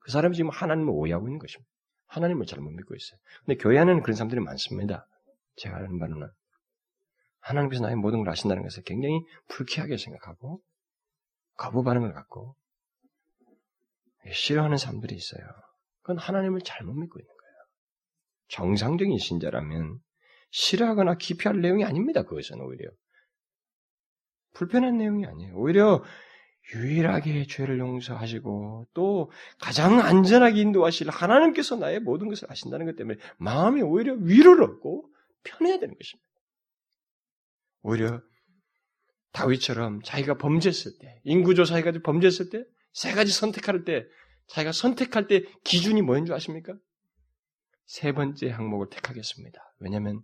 그 사람이 지금 하나님을 오해하고 있는 것입니다. 하나님을 잘못 믿고 있어요. 근데 교회 안에는 그런 사람들이 많습니다. 제가 아는 바로는. 하나님께서 나의 모든 걸 아신다는 것을 굉장히 불쾌하게 생각하고, 거부 반응을 갖고, 싫어하는 사람들이 있어요. 그건 하나님을 잘못 믿고 있는 거예요. 정상적인 신자라면 싫어하거나 기피할 내용이 아닙니다. 그것은 오히려. 불편한 내용이 아니에요. 오히려 유일하게 죄를 용서하시고 또 가장 안전하게 인도하실 하나님께서 나의 모든 것을 아신다는 것 때문에 마음이 오히려 위로를 얻고 편해야 되는 것입니다. 오히려 다윗처럼 자기가 범죄했을 때, 인구조사 해가 지고 범죄했을 때, 세 가지 선택할 때, 자기가 선택할 때 기준이 뭐인 줄 아십니까? 세 번째 항목을 택하겠습니다. 왜냐하면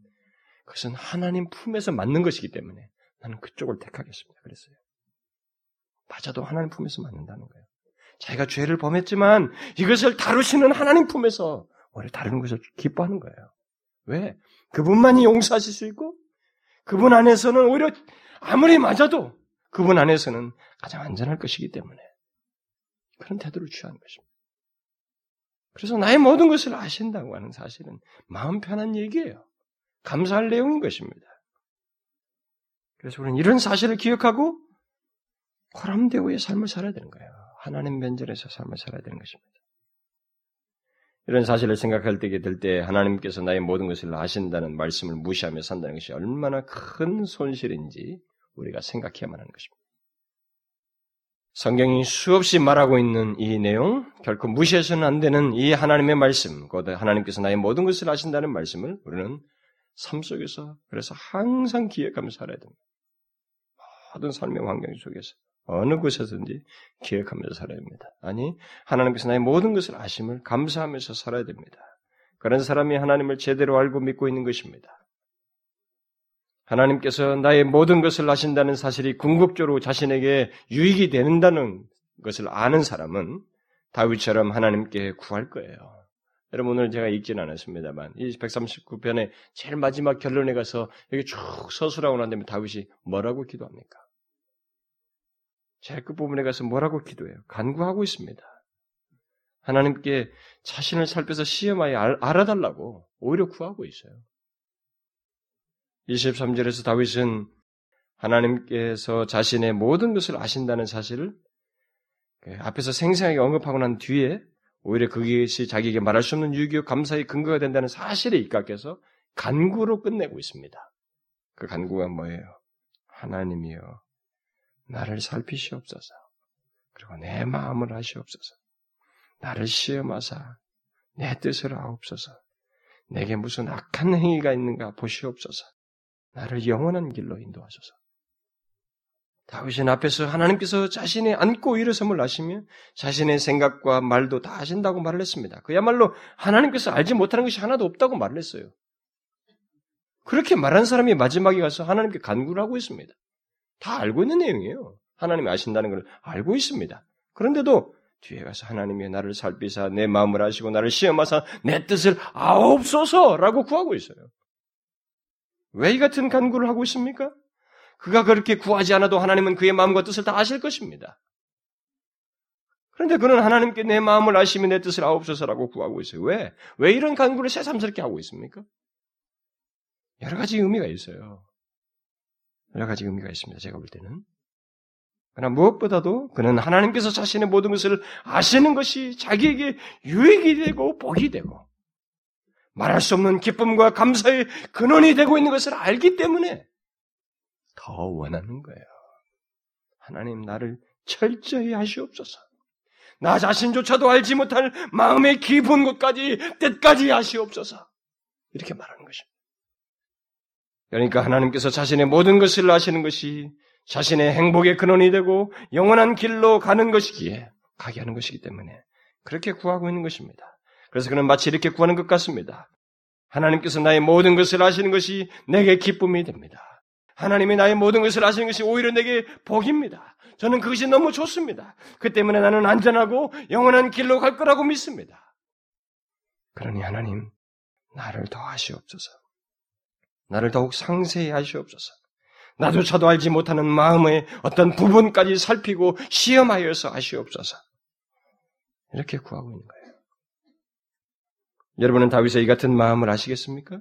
그것은 하나님 품에서 맞는 것이기 때문에 나는 그쪽을 택하겠습니다. 그랬어요. 맞아도 하나님 품에서 맞는다는 거예요. 자기가 죄를 범했지만 이것을 다루시는 하나님 품에서 오히려 다른 것을 기뻐하는 거예요. 왜? 그분만이 용서하실 수 있고 그분 안에서는 오히려 아무리 맞아도 그분 안에서는 가장 안전할 것이기 때문에 그런 태도를 취하는 것입니다. 그래서 나의 모든 것을 아신다고 하는 사실은 마음 편한 얘기예요. 감사할 내용인 것입니다. 그래서 우리는 이런 사실을 기억하고 호람대오의 삶을 살아야 되는 거예요. 하나님 면전에서 삶을 살아야 되는 것입니다. 이런 사실을 생각할 때게 될 때 하나님께서 나의 모든 것을 아신다는 말씀을 무시하며 산다는 것이 얼마나 큰 손실인지 우리가 생각해야만 하는 것입니다. 성경이 수없이 말하고 있는 이 내용, 결코 무시해서는 안 되는 이 하나님의 말씀, 곧 하나님께서 나의 모든 것을 아신다는 말씀을 우리는 삶 속에서 그래서 항상 기억하면서 살아야 됩니다. 모든 삶의 환경 속에서 어느 곳에서든지 기억하면서 살아야 됩니다. 아니 하나님께서 나의 모든 것을 아심을 감사하면서 살아야 됩니다. 그런 사람이 하나님을 제대로 알고 믿고 있는 것입니다. 하나님께서 나의 모든 것을 아신다는 사실이 궁극적으로 자신에게 유익이 된다는 것을 아는 사람은 다윗처럼 하나님께 구할 거예요. 여러분 오늘 제가 읽지는 않았습니다만 이 139편의 제일 마지막 결론에 가서 여기 쭉 서술하고 난 다음에 다윗이 뭐라고 기도합니까? 제일 끝부분에 가서 뭐라고 기도해요? 간구하고 있습니다. 하나님께 자신을 살펴서 시험하여 알아달라고 오히려 구하고 있어요. 23절에서 다윗은 하나님께서 자신의 모든 것을 아신다는 사실을 그 앞에서 생생하게 언급하고 난 뒤에 오히려 그것이 자기에게 말할 수 없는 유교 감사의 근거가 된다는 사실에 입각해서 간구로 끝내고 있습니다. 그 간구가 뭐예요? 하나님이여 나를 살피시옵소서. 그리고 내 마음을 하시옵소서. 나를 시험하사 내 뜻을 아옵소서. 내게 무슨 악한 행위가 있는가 보시옵소서. 나를 영원한 길로 인도하소서. 다윗은 앞에서 하나님께서 자신의 안고 일어섬을 아시며 자신의 생각과 말도 다 아신다고 말을 했습니다. 그야말로 하나님께서 알지 못하는 것이 하나도 없다고 말을 했어요. 그렇게 말한 사람이 마지막에 가서 하나님께 간구를 하고 있습니다. 다 알고 있는 내용이에요. 하나님이 아신다는 걸 알고 있습니다. 그런데도 뒤에 가서 하나님이 나를 살피사 내 마음을 아시고 나를 시험하사 내 뜻을 아옵소서라고 구하고 있어요. 왜 이 같은 간구를 하고 있습니까? 그가 그렇게 구하지 않아도 하나님은 그의 마음과 뜻을 다 아실 것입니다. 그런데 그는 하나님께 내 마음을 아시면 내 뜻을 아옵소서라고 구하고 있어요. 왜? 왜 이런 간구를 새삼스럽게 하고 있습니까? 여러 가지 의미가 있어요. 여러 가지 의미가 있습니다. 제가 볼 때는. 그러나 무엇보다도 그는 하나님께서 자신의 모든 것을 아시는 것이 자기에게 유익이 되고 복이 되고 말할 수 없는 기쁨과 감사의 근원이 되고 있는 것을 알기 때문에 더 원하는 거예요. 하나님 나를 철저히 하시옵소서. 나 자신조차도 알지 못할 마음의 깊은 곳까지 뜻까지 하시옵소서. 이렇게 말하는 것입니다. 그러니까 하나님께서 자신의 모든 것을 아시는 것이 자신의 행복의 근원이 되고 영원한 길로 가는 것이기에 가게 하는 것이기 때문에 그렇게 구하고 있는 것입니다. 그래서 그는 마치 이렇게 구하는 것 같습니다. 하나님께서 나의 모든 것을 아시는 것이 내게 기쁨이 됩니다. 하나님이 나의 모든 것을 아시는 것이 오히려 내게 복입니다. 저는 그것이 너무 좋습니다. 그 때문에 나는 안전하고 영원한 길로 갈 거라고 믿습니다. 그러니 하나님, 나를 더 하시옵소서. 나를 더욱 상세히 하시옵소서. 나조차도 알지 못하는 마음의 어떤 부분까지 살피고 시험하여서 하시옵소서. 이렇게 구하고 있는 거예요. 여러분은 다윗의 이 같은 마음을 아시겠습니까?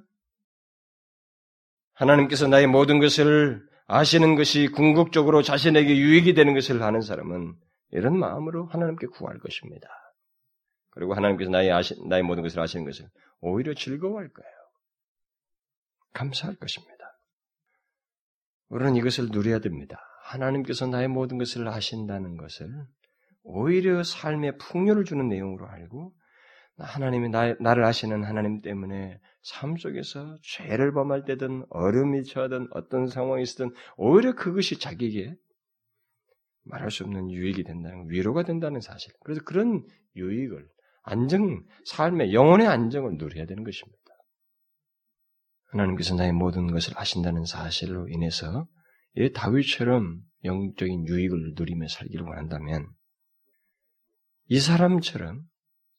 하나님께서 나의 모든 것을 아시는 것이 궁극적으로 자신에게 유익이 되는 것을 아는 사람은 이런 마음으로 하나님께 구할 것입니다. 그리고 하나님께서 나의, 아시, 나의 모든 것을 아시는 것을 오히려 즐거워할 거예요. 감사할 것입니다. 우리는 이것을 누려야 됩니다. 하나님께서 나의 모든 것을 아신다는 것을 오히려 삶에 풍요를 주는 내용으로 알고 하나님이 나, 나를 아시는 하나님 때문에 삶 속에서 죄를 범할 때든 얼음이 처하든 어떤 상황이 있든 오히려 그것이 자기에게 말할 수 없는 유익이 된다는 위로가 된다는 사실. 그래서 그런 유익을 안정 삶의 영혼의 안정을 누려야 되는 것입니다. 하나님께서 나의 모든 것을 아신다는 사실로 인해서 이 다윗처럼 영적인 유익을 누리며 살기를 원한다면 이 사람처럼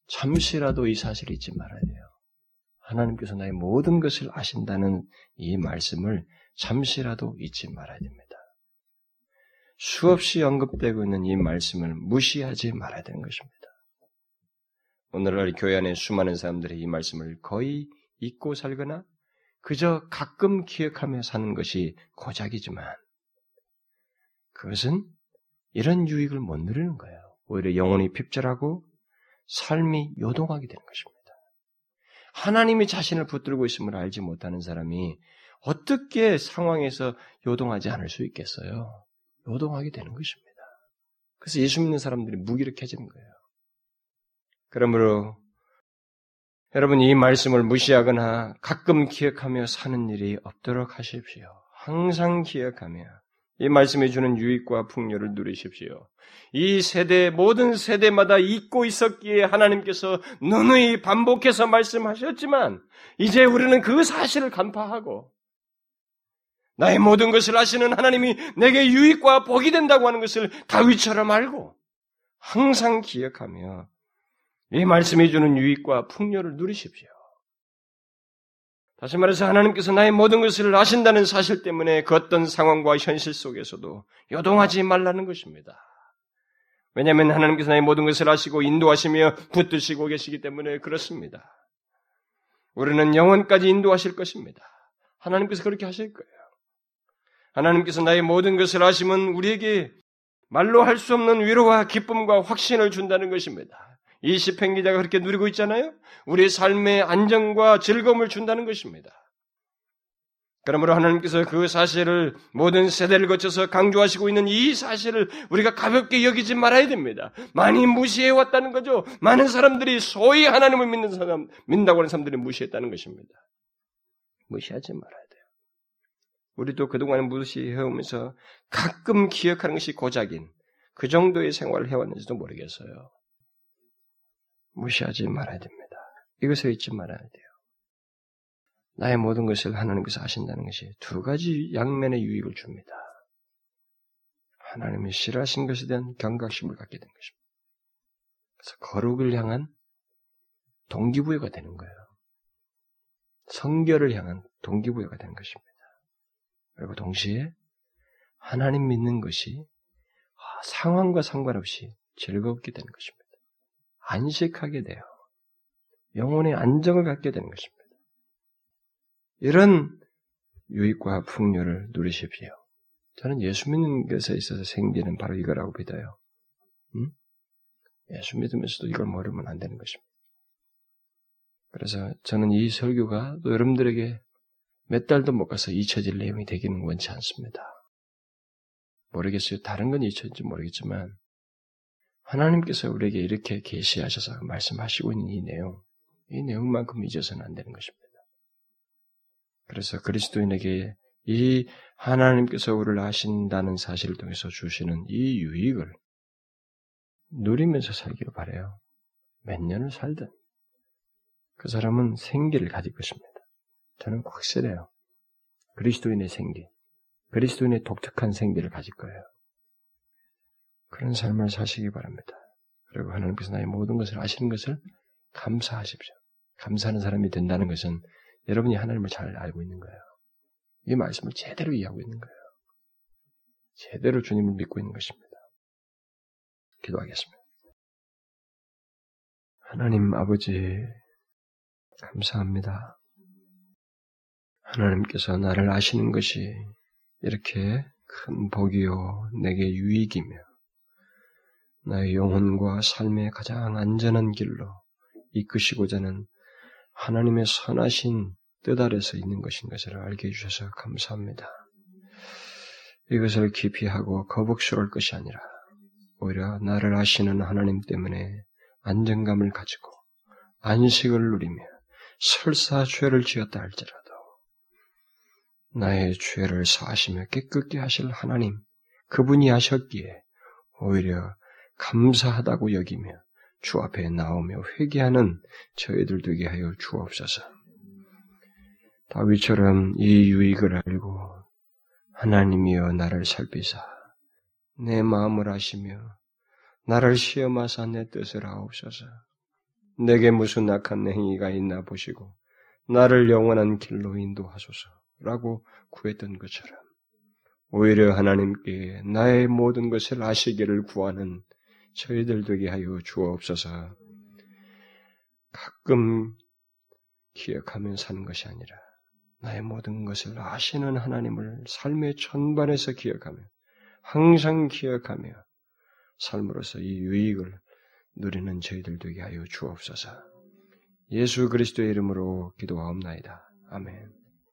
잠시라도 이 사실을 잊지 말아야 돼요. 하나님께서 나의 모든 것을 아신다는 이 말씀을 잠시라도 잊지 말아야 됩니다. 수없이 언급되고 있는 이 말씀을 무시하지 말아야 되는 것입니다. 오늘날 교회 안에 수많은 사람들이 이 말씀을 거의 잊고 살거나 그저 가끔 기억하며 사는 것이 고작이지만 그것은 이런 유익을 못 누리는 거예요. 오히려 영혼이 핍절하고 삶이 요동하게 되는 것입니다. 하나님이 자신을 붙들고 있음을 알지 못하는 사람이 어떻게 상황에서 요동하지 않을 수 있겠어요? 요동하게 되는 것입니다. 그래서 예수 믿는 사람들이 무기력해지는 거예요. 그러므로 여러분 이 말씀을 무시하거나 가끔 기억하며 사는 일이 없도록 하십시오. 항상 기억하며 이 말씀이 주는 유익과 풍요를 누리십시오. 이 세대 모든 세대마다 잊고 있었기에 하나님께서 누누이 반복해서 말씀하셨지만 이제 우리는 그 사실을 간파하고 나의 모든 것을 아시는 하나님이 내게 유익과 복이 된다고 하는 것을 다윗처럼 알고 항상 기억하며 이 말씀이 주는 유익과 풍요를 누리십시오. 다시 말해서 하나님께서 나의 모든 것을 아신다는 사실 때문에 그 어떤 상황과 현실 속에서도 요동하지 말라는 것입니다. 왜냐하면 하나님께서 나의 모든 것을 아시고 인도하시며 붙드시고 계시기 때문에 그렇습니다. 우리는 영원까지 인도하실 것입니다. 하나님께서 그렇게 하실 거예요. 하나님께서 나의 모든 것을 아시면 우리에게 말로 할 수 없는 위로와 기쁨과 확신을 준다는 것입니다. 이 시편 기자가 그렇게 누리고 있잖아요. 우리의 삶의 안정과 즐거움을 준다는 것입니다. 그러므로 하나님께서 그 사실을 모든 세대를 거쳐서 강조하시고 있는 이 사실을 우리가 가볍게 여기지 말아야 됩니다. 많이 무시해 왔다는 거죠. 많은 사람들이 소위 하나님을 믿는 사람, 믿는다고 하는 사람들이 무시했다는 것입니다. 무시하지 말아야 돼요. 우리도 그동안 무시해오면서 가끔 기억하는 것이 고작인 그 정도의 생활을 해왔는지도 모르겠어요. 무시하지 말아야 됩니다. 이것을 잊지 말아야 돼요. 나의 모든 것을 하나님께서 하신다는 것이 두 가지 양면의 유익을 줍니다. 하나님이 싫어하신 것에 대한 경각심을 갖게 된 것입니다. 그래서 거룩을 향한 동기부여가 되는 거예요. 성결을 향한 동기부여가 되는 것입니다. 그리고 동시에 하나님 믿는 것이 상황과 상관없이 즐겁게 되는 것입니다. 안식하게 돼요. 영혼의 안정을 갖게 되는 것입니다. 이런 유익과 풍요를 누리십시오. 저는 예수 믿는 것에 있어서 생기는 바로 이거라고 믿어요. 음? 예수 믿으면서도 이걸 모르면 안 되는 것입니다. 그래서 저는 이 설교가 또 여러분들에게 몇 달도 못 가서 잊혀질 내용이 되기는 원치 않습니다. 모르겠어요. 다른 건 잊혀질지 모르겠지만 하나님께서 우리에게 이렇게 계시하셔서 말씀하시고 있는 이 내용, 이 내용만큼 잊어서는 안 되는 것입니다. 그래서 그리스도인에게 이 하나님께서 우리를 아신다는 사실을 통해서 주시는 이 유익을 누리면서 살기를 바래요. 몇 년을 살든 그 사람은 생기를 가질 것입니다. 저는 확실해요. 그리스도인의 생기, 그리스도인의 독특한 생기를 가질 거예요. 그런 삶을 사시기 바랍니다. 그리고 하나님께서 나의 모든 것을 아시는 것을 감사하십시오. 감사하는 사람이 된다는 것은 여러분이 하나님을 잘 알고 있는 거예요. 이 말씀을 제대로 이해하고 있는 거예요. 제대로 주님을 믿고 있는 것입니다. 기도하겠습니다. 하나님 아버지, 감사합니다. 하나님께서 나를 아시는 것이 이렇게 큰 복이요, 내게 유익이며, 나의 영혼과 삶의 가장 안전한 길로 이끄시고자 하는 하나님의 선하신 뜻 아래서 있는 것인 것을 알게 해주셔서 감사합니다. 이것을 깊이 하고 거북스러울 것이 아니라 오히려 나를 아시는 하나님 때문에 안정감을 가지고 안식을 누리며 설사 죄를 지었다 할지라도 나의 죄를 사하시며 깨끗게 하실 하나님 그분이 하셨기에 오히려 감사하다고 여기며 주 앞에 나오며 회개하는 저희들 되게 하여 주옵소서. 다윗처럼 이 유익을 알고 하나님이여 나를 살피사 내 마음을 아시며 나를 시험하사 내 뜻을 아옵소서. 내게 무슨 악한 행위가 있나 보시고 나를 영원한 길로 인도하소서라고 구했던 것처럼 오히려 하나님께 나의 모든 것을 아시기를 구하는 저희들 되게 하여 주옵소서. 가끔 기억하며 사는 것이 아니라 나의 모든 것을 아시는 하나님을 삶의 전반에서 기억하며 항상 기억하며 삶으로서 이 유익을 누리는 저희들 되게 하여 주옵소서. 예수 그리스도의 이름으로 기도하옵나이다. 아멘.